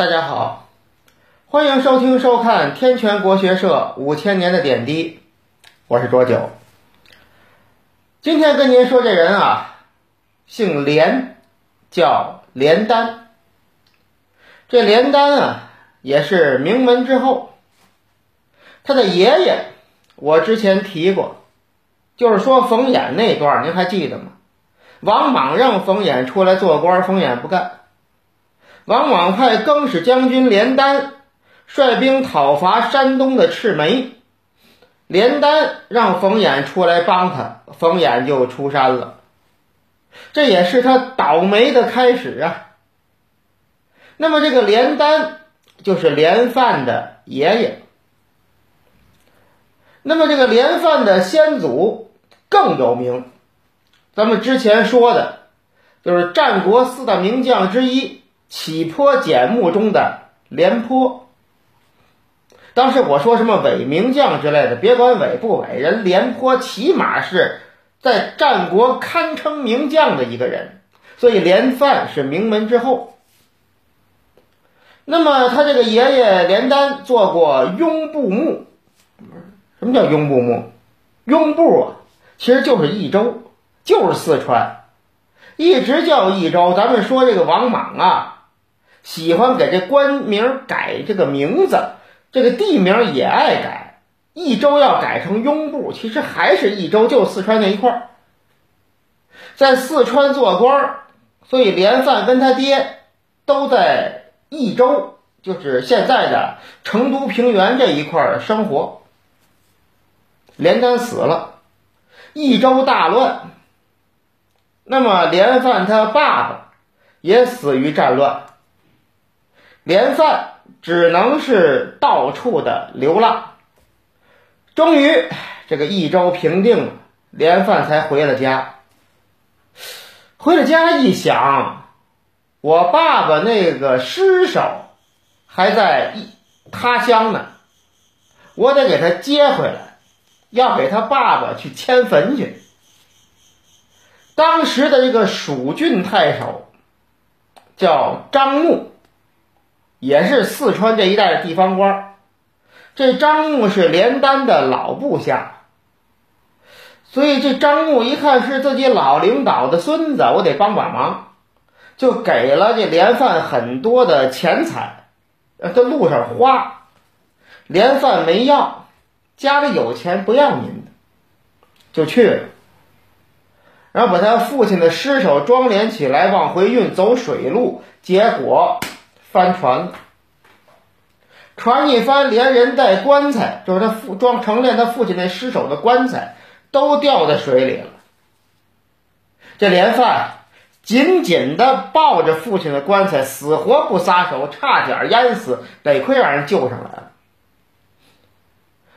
大家好，欢迎收听收看天泉国学社五千年的点滴，我是卓九。今天跟您说这人啊，姓连，叫连丹。这连丹啊，也是名门之后。他的爷爷，我之前提过，就是说冯衍那段，您还记得吗？王莽让冯衍出来做官，冯衍不干。王莽派更始将军连丹率兵讨伐山东的赤眉，连丹让冯衍出来帮他，冯衍就出山了。这也是他倒霉的开始啊。那么这个连丹就是连范的爷爷。那么这个连范的先祖更有名。咱们之前说的，就是战国四大名将之一起坡简木中的廉颇。当时我说什么伪名将之类的，别管伪不伪，人廉颇起码是在战国堪称名将的一个人，所以连范是名门之后。那么他这个爷爷连丹做过雍部牧，什么叫雍部牧？雍部啊，其实就是益州。就是四川，一直叫益州。咱们说这个王莽啊，喜欢给这官名改这个名字，这个地名也爱改。益州要改成雍部，其实还是益州，就四川那一块儿，在四川做官，所以连范跟他爹都在益州，就是现在的成都平原这一块儿生活。连丹死了，益州大乱。那么连范他爸爸也死于战乱，连范只能是到处的流浪。终于这个益州平定了，连范才回了家。回了家一想，我爸爸那个尸首还在他乡呢，我得给他接回来，要给他爸爸去迁坟去。当时的这个蜀郡太守叫张牧，也是四川这一带的地方官。这张牧是连丹的老部下，所以这张牧一看是自己老领导的孙子，我得帮帮忙，就给了这连范很多的钱财，在路上花。连范没要，家里有钱不要您的，就去了。然后把他父亲的尸首装殓起来，往回运，走水路，结果翻船了。船一翻，连人带棺材，就是他父装盛殓他父亲那尸首的棺材，都掉在水里了。这连范紧紧的抱着父亲的棺材，死活不撒手，差点淹死，得亏让人救上来了。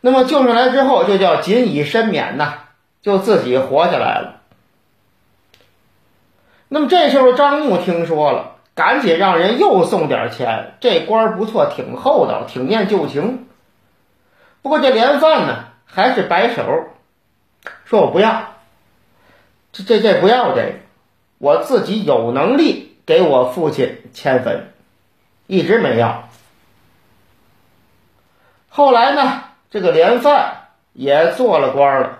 那么救上来之后，就叫谨以身免呐，就自己活下来了。那么这时候，张牧听说了，赶紧让人又送点钱。这官儿不错，挺厚道，挺念旧情。不过这连范呢，还是摆手，说我不要，这这这不要这个，我自己有能力给我父亲迁坟，一直没要。后来呢，这个连范也做了官了。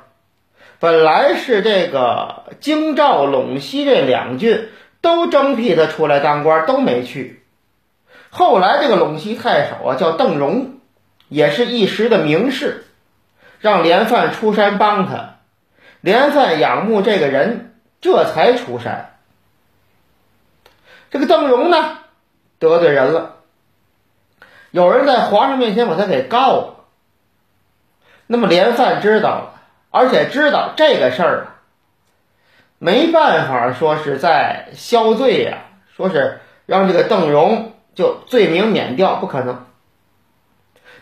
本来是这个京兆陇西这两郡都征辟他出来当官，都没去。后来这个陇西太守啊叫邓荣，也是一时的名士，让连范出山帮他。连范仰慕这个人，这才出山。这个邓荣呢得罪人了，有人在皇上面前把他给告了。那么连范知道了。而且知道这个事儿，没办法说是在消罪呀，说是让这个邓荣就罪名免掉，不可能。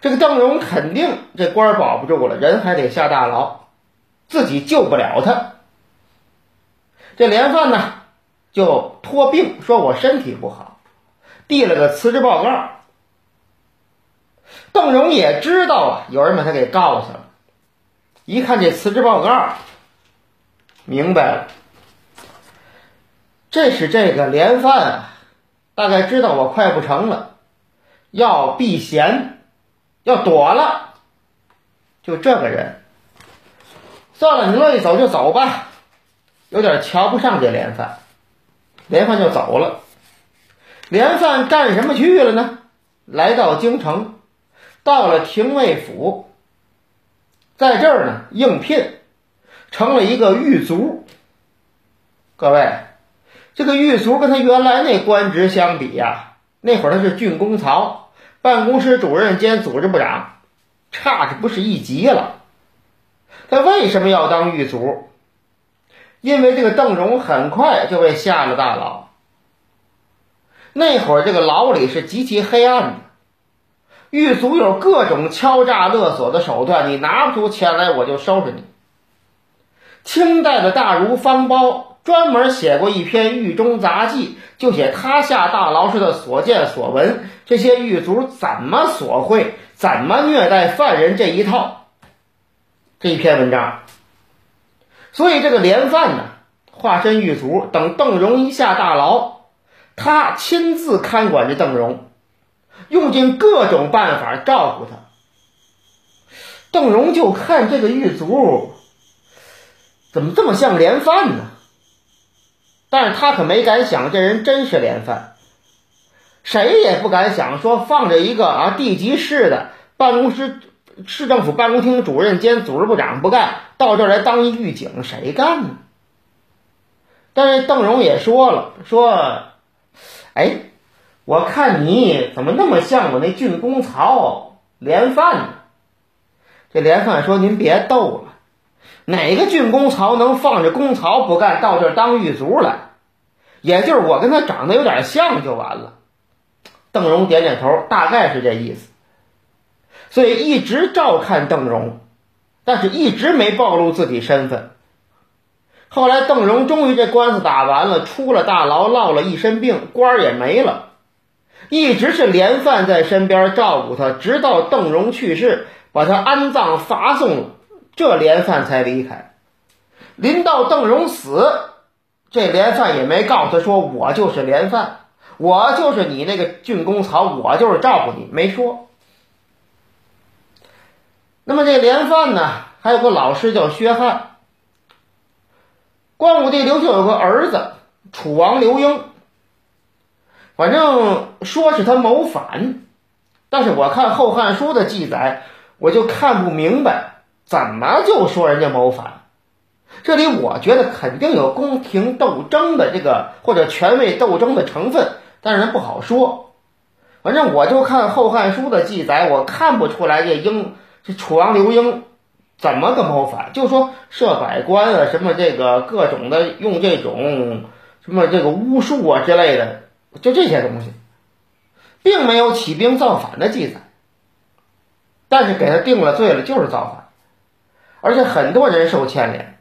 这个邓荣肯定这官保不住了，人还得下大牢，自己救不了他。这连范呢就托病，说我身体不好，递了个辞职报告。邓荣也知道啊，有人把他给告去了。一看这辞职报告，明白了，这是这个连犯啊，大概知道我快不成了，要避嫌，要躲了。就这个人，算了，你乐意走就走吧。有点瞧不上这连犯，连犯就走了。连犯干什么去了呢？来到京城，到了廷尉府，在这儿呢应聘，成了一个狱卒。各位，这个狱卒跟他原来那官职相比呀，那会儿他是郡公曹，办公室主任兼组织部长，差着不是一级了。他为什么要当狱卒？因为这个邓荣很快就被下了大牢。那会儿这个牢里是极其黑暗的，狱卒有各种敲诈勒索的手段，你拿不出钱来，我就收拾你。清代的大儒方苞专门写过一篇《狱中杂记》，就写他下大牢时的所见所闻，这些狱卒怎么索贿、怎么虐待犯人这一套，这一篇文章。所以这个连犯呢，化身狱卒，等邓荣一下大牢，他亲自看管着邓荣，用尽各种办法照顾他。邓荣就看这个狱卒怎么这么像连犯呢？但是他可没敢想这人真是连犯，谁也不敢想说放着一个啊地级市的办公室。市政府办公厅主任兼组织部长不干，到这儿来当一狱警，谁干呢？但是邓荣也说了，说：“哎，我看你怎么那么像我那郡公曹连范呢？”这连范说：“您别逗了，哪个郡公曹能放着公曹不干，到这儿当狱卒来？也就是我跟他长得有点像就完了。”邓荣点点头，大概是这意思。所以一直照看邓荣，但是一直没暴露自己身份。后来邓荣终于这官司打完了，出了大牢，落了一身病，官也没了，一直是连范在身边照顾他，直到邓荣去世，把他安葬发送了，这连范才离开。临到邓荣死，这连范也没告诉他说我就是连范，我就是你那个郡公曹，我就是照顾你，没说。那么这连范呢，还有个老师叫薛汉。光武帝刘秀有个儿子楚王刘英，反正说是他谋反，但是我看《后汉书》的记载，我就看不明白怎么就说人家谋反。这里我觉得肯定有宫廷斗争的这个或者权位斗争的成分，但是不好说。反正我就看《后汉书》的记载，我看不出来这英。这楚王刘英怎么个谋反？就说设百官啊，什么这个各种的用这种什么这个巫术啊之类的，就这些东西，并没有起兵造反的记载。但是给他定了罪了，就是造反，而且很多人受牵连，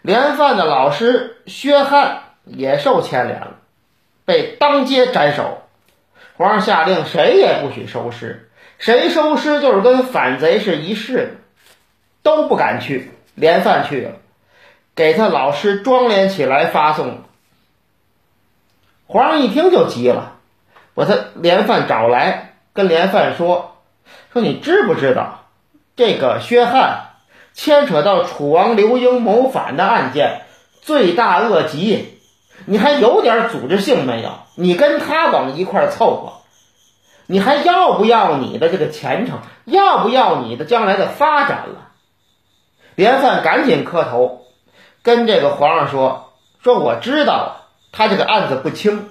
连范的老师薛汉也受牵连了，被当街斩首。皇上下令，谁也不许收尸。谁收尸就是跟反贼是一世的，都不敢去。连范去了，给他老师装殓起来发送。皇上一听就急了，把他连范找来，跟连范说：“说你知不知道，这个薛汉牵扯到楚王刘英谋反的案件，罪大恶极，你还有点组织性没有？你跟他往一块凑合。”你还要不要你的这个前程？要不要你的将来的发展了？连范赶紧磕头，跟这个皇上说：“说我知道他这个案子不轻，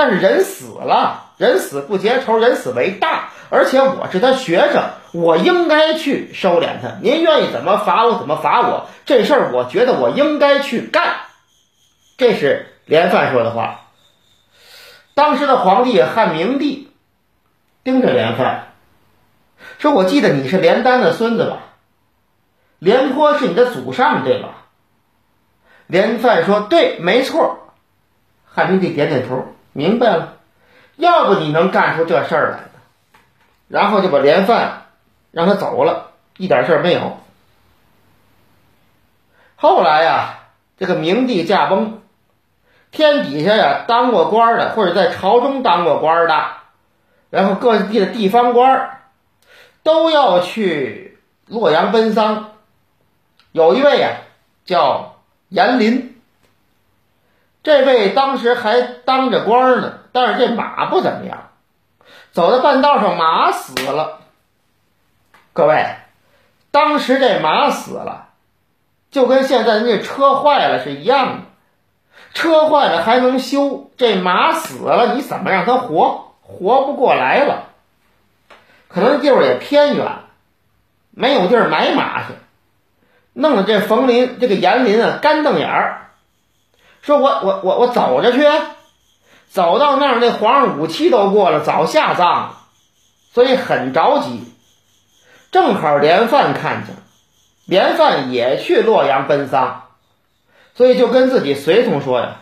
但是人死了，人死不结仇，人死为大。而且我是他学生，我应该去收敛他。您愿意怎么罚我怎么罚我，这事儿我觉得我应该去干。”这是连范说的话。当时的皇帝汉明帝。盯着连范，说：“我记得你是连丹的孙子吧？廉颇是你的祖上对吧？”连范说：“对，没错。”汉明帝点点头，明白了。要不你能干出这事儿来的？然后就把连范让他走了，一点事儿没有。后来呀，这个明帝驾崩，天底下呀当过官的或者在朝中当过官的。然后各地的地方官儿都要去洛阳奔丧。有一位呀，叫严林，这位当时还当着官呢，但是这马不怎么样，走到半道上马死了。各位，当时这马死了，就跟现在那车坏了是一样的。车坏了还能修，这马死了你怎么让它活？活不过来了。可能地儿也偏远，没有地儿买马去，弄得这冯林这个严林啊干瞪眼儿，说我我我我走着去，走到那儿那皇上五七都过了，早下葬了，所以很着急。正好连范看见了，连范也去洛阳奔丧。所以就跟自己随从说呀，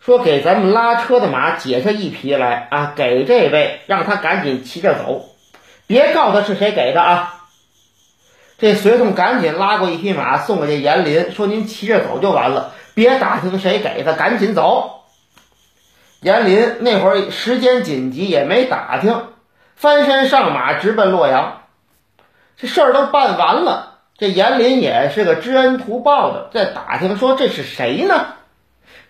说给咱们拉车的马解下一匹来啊，给这位，让他赶紧骑着走，别告诉他是谁给的啊。这随从赶紧拉过一匹马送给这严林，说您骑着走就完了，别打听谁给的，赶紧走。严林那会儿时间紧急，也没打听，翻身上马直奔洛阳。这事儿都办完了。这严林也是个知恩图报的，在打听说这是谁呢？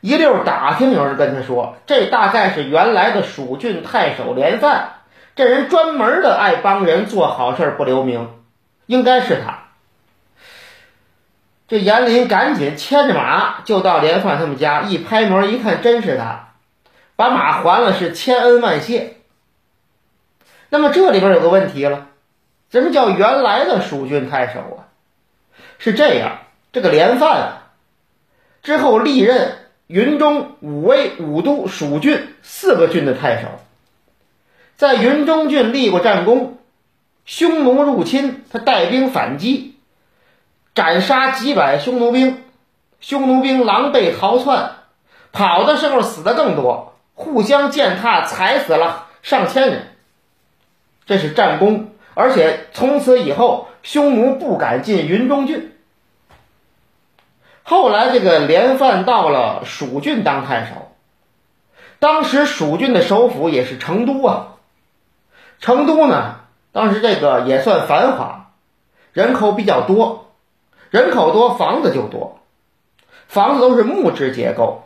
一溜打听，有人跟他说，这大概是原来的蜀郡太守连范，这人专门的爱帮人做好事不留名，应该是他。这严林赶紧牵着马就到连范他们家，一拍门一看，真是他，把马还了，是千恩万谢。那么这里边有个问题了，什么叫原来的蜀郡太守啊？是这样，这个连范啊，之后历任云中、武威、武都、蜀郡四个郡的太守，在云中郡立过战功，匈奴入侵，他带兵反击，斩杀几百匈奴兵，匈奴兵狼狈逃窜，跑的时候死的更多，互相践踏，踩死了上千人，这是战功，而且从此以后。匈奴不敢进云中郡。后来，这个连范到了蜀郡当太守。当时蜀郡的首府也是成都啊。成都呢，当时这个也算繁华，人口比较多，人口多，房子就多，房子都是木质结构。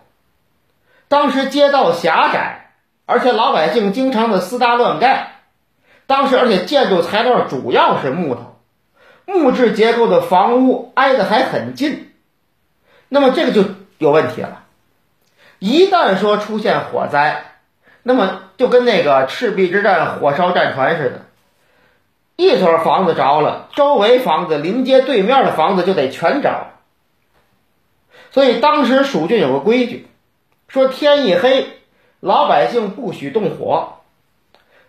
当时街道狭窄，而且老百姓经常的私搭乱盖。当时，而且建筑材料主要是木头。木质结构的房屋挨得还很近，那么这个就有问题了。一旦说出现火灾，那么就跟那个赤壁之战火烧战船似的，一所房子着了，周围房子临街对面的房子就得全着。所以当时蜀郡有个规矩，说天一黑，老百姓不许动火，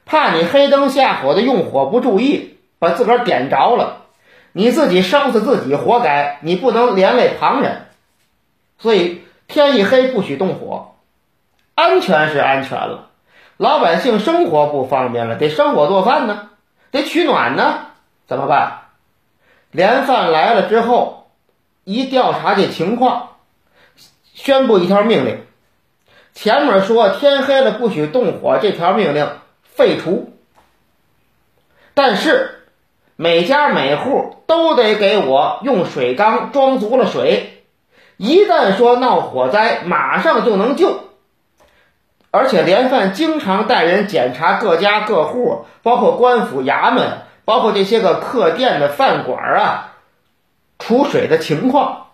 怕你黑灯瞎火的用火不注意，把自个儿点着了。你自己烧死自己，活该！你不能连累旁人，所以天一黑不许动火，安全是安全了，老百姓生活不方便了，得生火做饭呢，得取暖呢，怎么办？连饭来了之后，一调查这情况，宣布一条命令：前面说天黑了不许动火这条命令废除，但是。每家每户都得给我用水缸装足了水，一旦说闹火灾，马上就能救。而且连范经常带人检查各家各户，包括官府衙门，包括这些个客店的饭馆啊，储水的情况，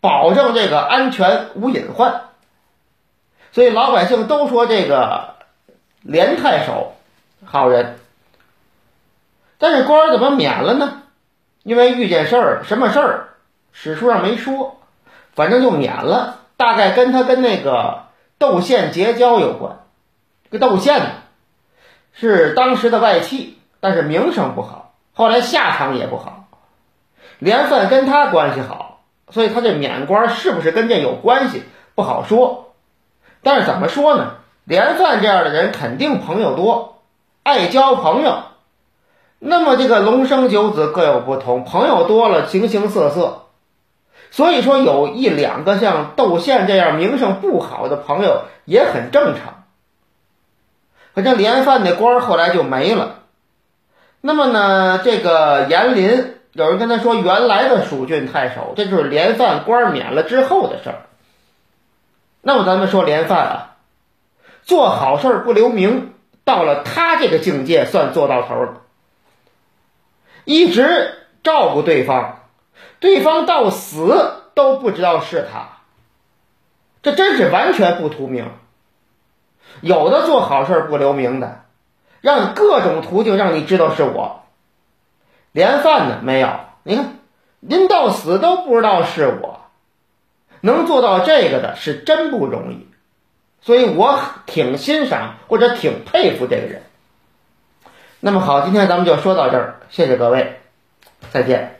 保证这个安全无隐患。所以老百姓都说这个连太守好人。但是官怎么免了呢？因为遇见事儿，什么事儿？史书上没说，反正就免了。大概跟他跟那个窦宪结交有关。这个窦宪呢，是当时的外戚，但是名声不好，后来下场也不好。连范跟他关系好，所以他这免官是不是跟这有关系不好说。但是怎么说呢？连范这样的人肯定朋友多，爱交朋友。那么这个龙生九子各有不同，朋友多了，形形色色，所以说有一两个像窦宪这样名声不好的朋友也很正常。可这连范那官后来就没了。那么呢，这个严林有人跟他说，原来的蜀郡太守，这就是连范官免了之后的事儿。那么咱们说连范啊，做好事不留名，到了他这个境界算做到头了，一直照顾对方，对方到死都不知道是他，这真是完全不图名。有的做好事不留名的，让各种途径让你知道是我。连饭呢没有，你看，您到死都不知道是我，能做到这个的是真不容易，所以我挺欣赏或者挺佩服这个人。那么好，今天咱们就说到这儿，谢谢各位，再见。